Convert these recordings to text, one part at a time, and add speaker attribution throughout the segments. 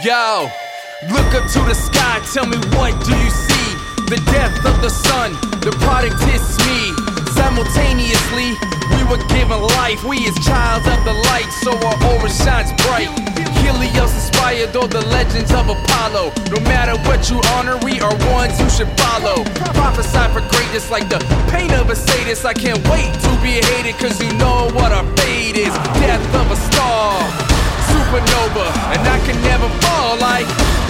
Speaker 1: Yo, look up to the sky, tell me what do you see? The death of the sun, the product is me. Simultaneously, we were given life. We is child of the light, so our aura shines bright. Helios inspired all the legends of Apollo. No matter what you honor, we are ones you should follow. Prophesy for greatness like the pain of a sadist. I can't wait to be hated, cause you know what our fate is. Death of a star supernova, and I can never fall like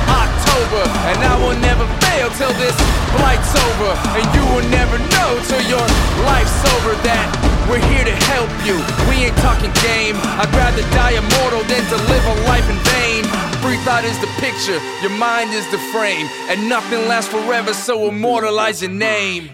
Speaker 1: October, and I will never fail till this flight's over, and you will never know till your life's over that we're here to help you. We ain't talking game. I'd rather die immortal than to live a life in vain. Free thought is the picture, your mind is the frame, and nothing lasts forever, so immortalize your name.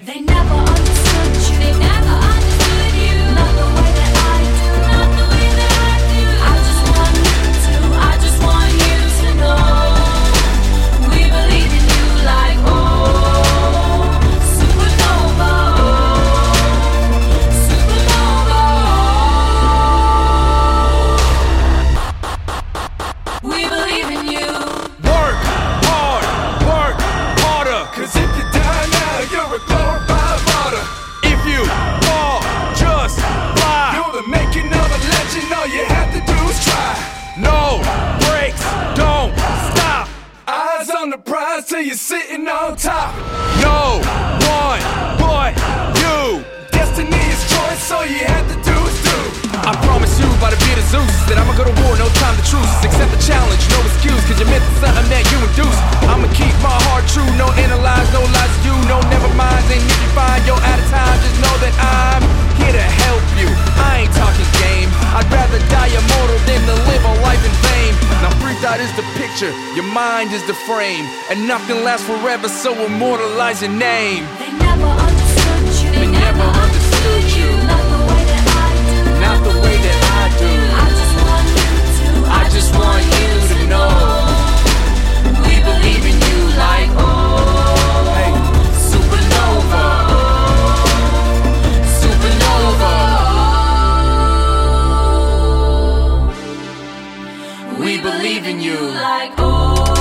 Speaker 2: On the prize till you're sitting on top.
Speaker 1: No one but you.
Speaker 2: Destiny is choice, all you have to do is.
Speaker 1: I promise you by the beard of Zeus that I'ma go to war, no time to truce. Accept the challenge, no excuse, cause you're meant something that you induce. I'ma keep my heart true, no analyze, no lies Thought is the picture, your mind is the frame, and nothing lasts forever, so immortalize your name.
Speaker 3: you
Speaker 1: like oh